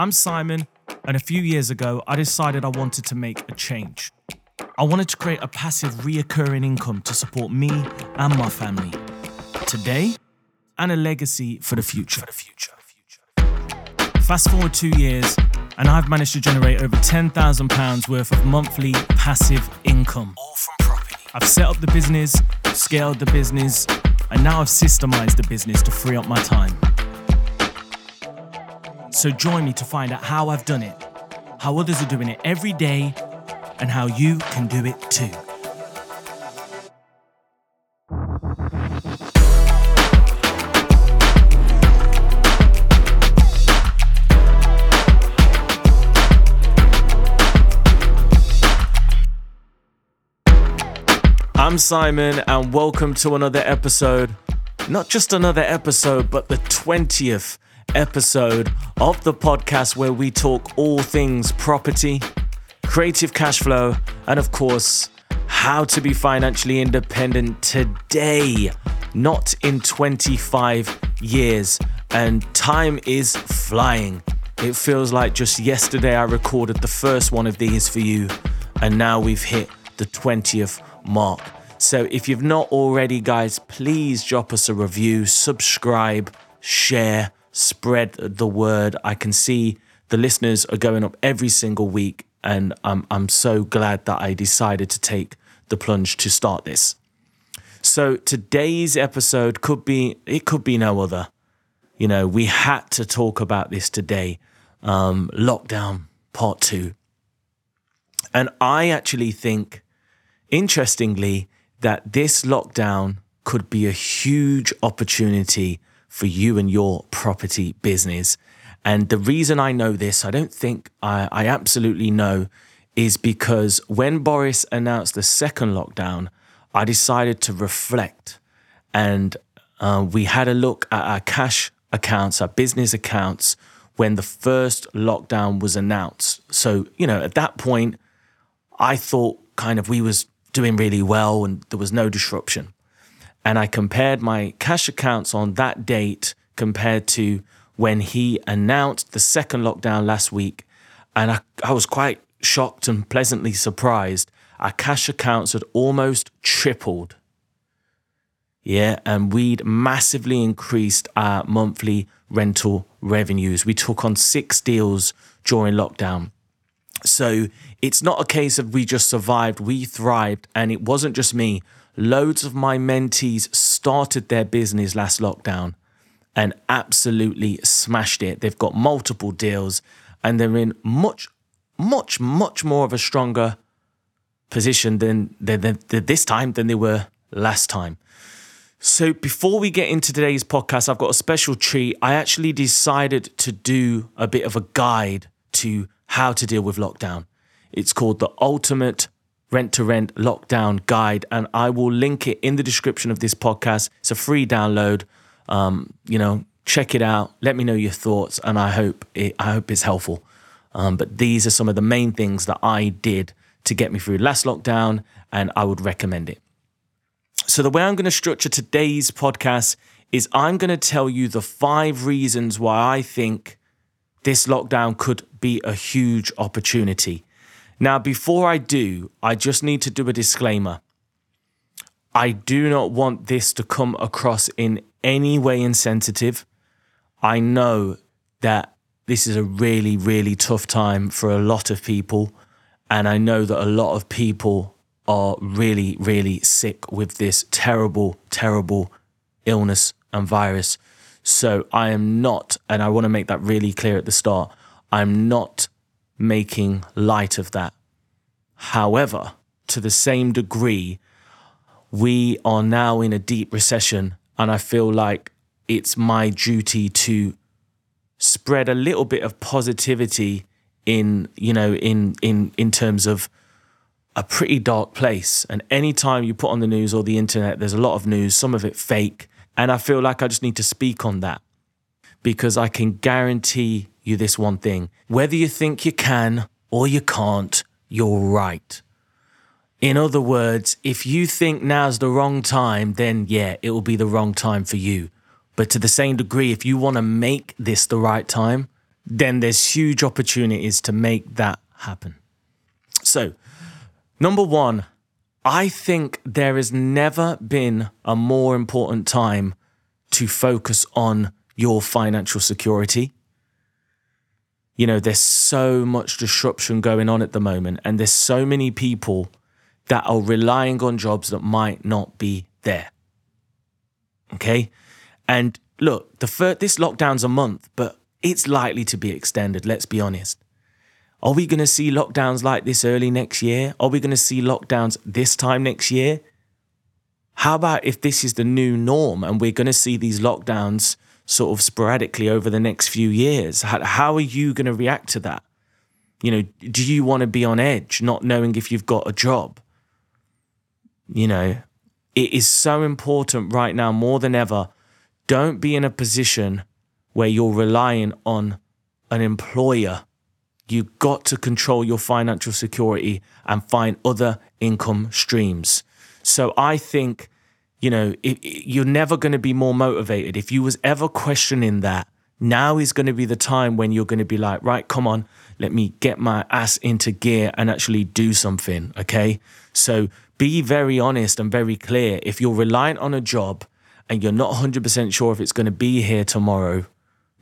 I'm Simon, and a few years ago, I decided I wanted to make a change. I wanted to create a passive, reoccurring income to support me and my family today and a legacy for the future. For the future. Fast forward two years, and I've managed to generate over £10,000 worth of monthly passive income. All from property. I've set up the business, scaled the business, and now I've systemized the business to free up my time. So join me to find out how I've done it, how others are doing it every day, and how you can do it too. I'm Simon, and welcome to another episode. Not just another episode, but the 20th episode of the podcast where we talk all things property, creative cash flow, and of course, how to be financially independent today, not in 25 years. And time is flying. It feels like just yesterday I recorded the first one of these for you, and now we've hit the 20th mark. So if you've not already, guys, please drop us a review, subscribe, share, spread the word. I can see the listeners are going up every single week, and I'm, I'm so glad that I decided to take the plunge to start this. So today's episode could be, it could be no other. You know, we had to talk about this today. Um, lockdown part two. And I actually think, interestingly, that this lockdown could be a huge opportunity for you and your property business. And the reason I know this, I don't think I, I absolutely know, is because when Boris announced the second lockdown, I decided to reflect and uh, we had a look at our cash accounts, our business accounts, when the first lockdown was announced. So, you know, at that point, I thought kind of we was doing really well and there was no disruption and I compared my cash accounts on that date compared to when he announced the second lockdown last week. And I, I was quite shocked and pleasantly surprised. Our cash accounts had almost tripled. Yeah, and we'd massively increased our monthly rental revenues. We took on six deals during lockdown. So it's not a case of we just survived, we thrived. And it wasn't just me loads of my mentees started their business last lockdown and absolutely smashed it. They've got multiple deals and they're in much, much, much more of a stronger position than, than, than, than this time than they were last time. So, before we get into today's podcast, I've got a special treat. I actually decided to do a bit of a guide to how to deal with lockdown. It's called the Ultimate rent to rent lockdown guide, and I will link it in the description of this podcast. It's a free download. Um, you know, check it out. Let me know your thoughts, and I hope it, I hope it's helpful. Um, but these are some of the main things that I did to get me through last lockdown, and I would recommend it. So the way I'm going to structure today's podcast is I'm going to tell you the five reasons why I think this lockdown could be a huge opportunity. Now, before I do, I just need to do a disclaimer. I do not want this to come across in any way insensitive. I know that this is a really, really tough time for a lot of people. And I know that a lot of people are really, really sick with this terrible, terrible illness and virus. So I am not, and I want to make that really clear at the start, I'm not making light of that. However, to the same degree, we are now in a deep recession, and I feel like it's my duty to spread a little bit of positivity in you know in in in terms of a pretty dark place and anytime you put on the news or the internet there's a lot of news some of it fake and i feel like i just need to speak on that because i can guarantee you this one thing. Whether you think you can or you can't, you're right. In other words, if you think now's the wrong time, then yeah, it will be the wrong time for you. But to the same degree, if you want to make this the right time, then there's huge opportunities to make that happen. So, number one, I think there has never been a more important time to focus on your financial security. You know, there's so much disruption going on at the moment, and there's so many people that are relying on jobs that might not be there. Okay. And look, the first, this lockdown's a month, but it's likely to be extended. Let's be honest. Are we going to see lockdowns like this early next year? Are we going to see lockdowns this time next year? How about if this is the new norm and we're going to see these lockdowns sort of sporadically over the next few years? How, how are you going to react to that? You know, do you want to be on edge, not knowing if you've got a job? You know, it is so important right now more than ever. Don't be in a position where you're relying on an employer. You've got to control your financial security and find other income streams. So I think, you know, it, it, you're never going to be more motivated. If you was ever questioning that, now is going to be the time when you're going to be like, right, come on, let me get my ass into gear and actually do something. Okay. So be very honest and very clear. If you're reliant on a job and you're not 100% sure if it's going to be here tomorrow,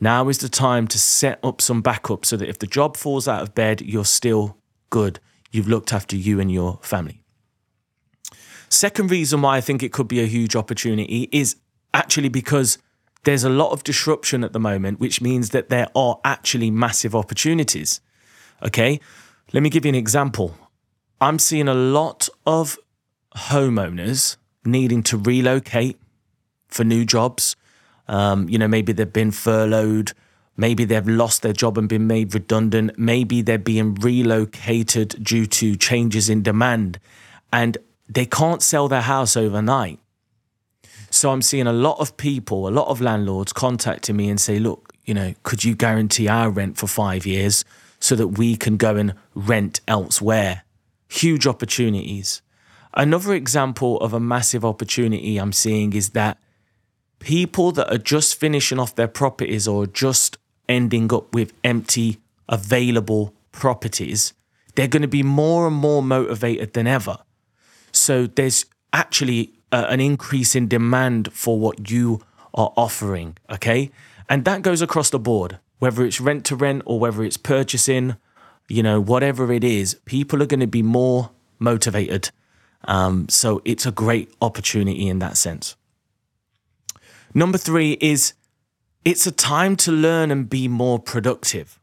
now is the time to set up some backup so that if the job falls out of bed, you're still good. You've looked after you and your family. Second reason why I think it could be a huge opportunity is actually because there's a lot of disruption at the moment, which means that there are actually massive opportunities. Okay, let me give you an example. I'm seeing a lot of homeowners needing to relocate for new jobs. Um, you know, maybe they've been furloughed, maybe they've lost their job and been made redundant, maybe they're being relocated due to changes in demand, and they can't sell their house overnight. So I'm seeing a lot of people, a lot of landlords contacting me and say, look, you know, could you guarantee our rent for five years so that we can go and rent elsewhere? Huge opportunities. Another example of a massive opportunity I'm seeing is that people that are just finishing off their properties or just ending up with empty available properties, they're going to be more and more motivated than ever. So there's actually uh, an increase in demand for what you are offering. Okay. And that goes across the board, whether it's rent to rent or whether it's purchasing, you know, whatever it is, people are going to be more motivated. Um, so it's a great opportunity in that sense. Number three is it's a time to learn and be more productive.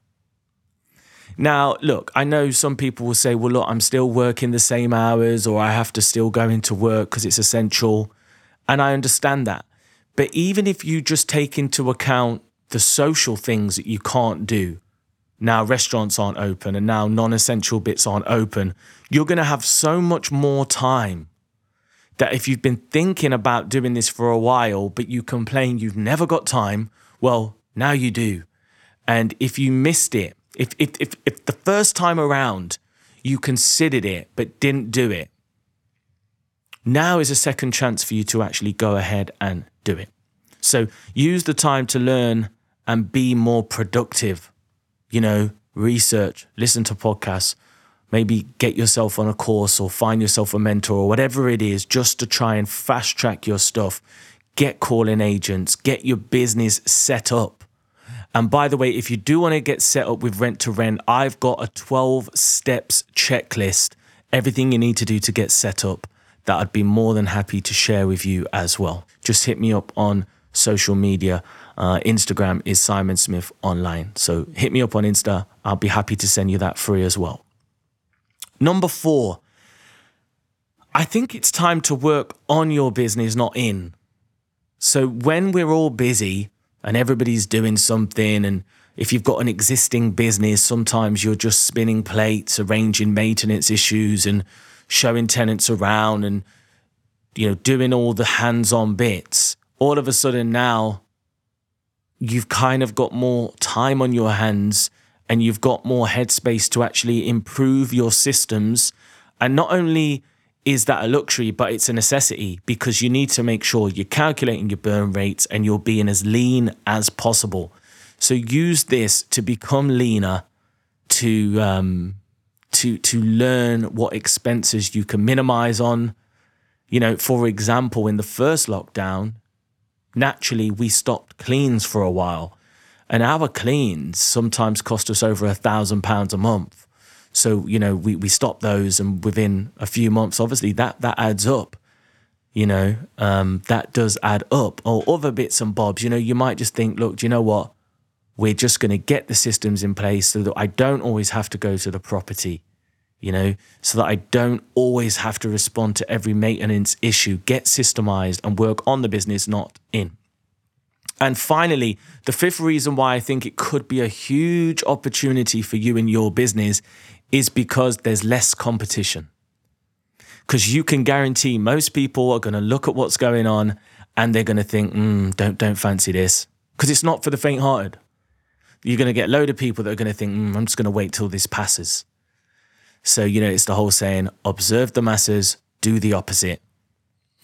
Now, look, I know some people will say, well, look, I'm still working the same hours or I have to still go into work because it's essential. And I understand that. But even if you just take into account the social things that you can't do, now restaurants aren't open and now non essential bits aren't open, you're going to have so much more time that if you've been thinking about doing this for a while, but you complain you've never got time, well, now you do. And if you missed it, if, if, if, if the first time around you considered it but didn't do it, now is a second chance for you to actually go ahead and do it. So use the time to learn and be more productive. You know, research, listen to podcasts, maybe get yourself on a course or find yourself a mentor or whatever it is, just to try and fast track your stuff. Get calling agents, get your business set up. And by the way, if you do want to get set up with rent to rent, I've got a 12 steps checklist, everything you need to do to get set up that I'd be more than happy to share with you as well. Just hit me up on social media. Uh, Instagram is Simon Smith Online. So hit me up on Insta. I'll be happy to send you that free as well. Number four, I think it's time to work on your business, not in. So when we're all busy, and everybody's doing something. And if you've got an existing business, sometimes you're just spinning plates, arranging maintenance issues, and showing tenants around and you know doing all the hands-on bits all of a sudden now you've kind of got more time on your hands and you've got more headspace to actually improve your systems and not only is that a luxury, but it's a necessity because you need to make sure you're calculating your burn rates and you're being as lean as possible. So use this to become leaner, to um, to to learn what expenses you can minimize on. You know, for example, in the first lockdown, naturally we stopped cleans for a while, and our cleans sometimes cost us over a thousand pounds a month. So you know, we we stopped those, and within a few months, obviously that that adds up you know, um, that does add up. Or other bits and bobs, you know, you might just think, look, do you know what? We're just going to get the systems in place so that I don't always have to go to the property, you know, so that I don't always have to respond to every maintenance issue, get systemized and work on the business, not in. And finally, the fifth reason why I think it could be a huge opportunity for you in your business is because there's less competition because you can guarantee most people are going to look at what's going on and they're going to think, mm, don't don't fancy this because it's not for the faint-hearted. You're going to get a load of people that are going to think, mm, I'm just going to wait till this passes. So you know, it's the whole saying: observe the masses, do the opposite.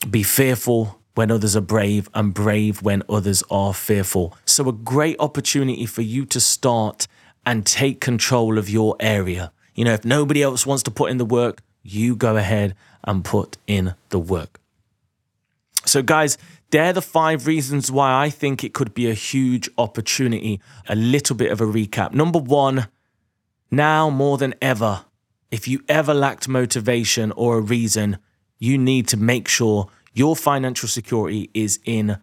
Be fearful when others are brave, and brave when others are fearful. So a great opportunity for you to start and take control of your area. You know, if nobody else wants to put in the work, you go ahead and put in the work. So, guys, they're the five reasons why I think it could be a huge opportunity. A little bit of a recap. Number one, now more than ever, if you ever lacked motivation or a reason, you need to make sure your financial security is in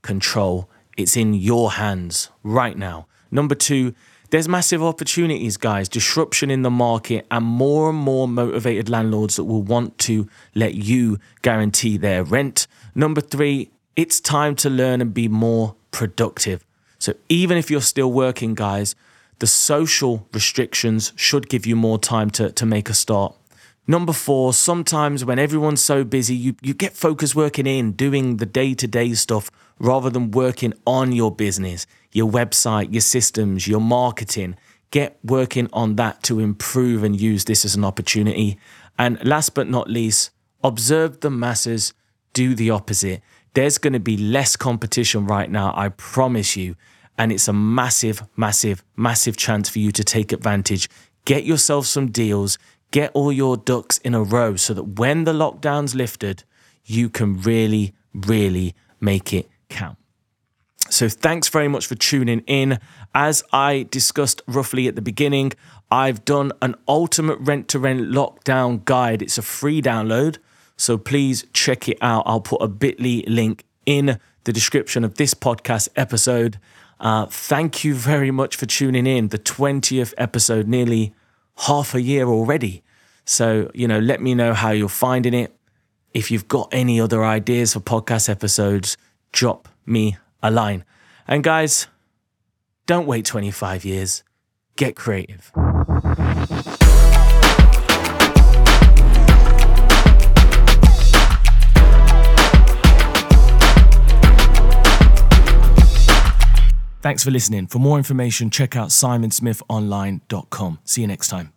control. It's in your hands right now. Number two, there's massive opportunities, guys, disruption in the market, and more and more motivated landlords that will want to let you guarantee their rent. Number three, it's time to learn and be more productive. So even if you're still working, guys, the social restrictions should give you more time to, to make a start. Number four, sometimes when everyone's so busy, you, you get focused working in, doing the day to day stuff rather than working on your business your website, your systems, your marketing. Get working on that to improve and use this as an opportunity. And last but not least, observe the masses, do the opposite. There's going to be less competition right now, I promise you. And it's a massive, massive, massive chance for you to take advantage. Get yourself some deals, get all your ducks in a row so that when the lockdown's lifted, you can really, really make it count. So, thanks very much for tuning in. As I discussed roughly at the beginning, I've done an ultimate rent to rent lockdown guide. It's a free download. So, please check it out. I'll put a bit.ly link in the description of this podcast episode. Uh, thank you very much for tuning in. The 20th episode, nearly half a year already. So, you know, let me know how you're finding it. If you've got any other ideas for podcast episodes, drop me a line. And guys, don't wait 25 years. Get creative. Thanks for listening. For more information, check out simonsmithonline.com. See you next time.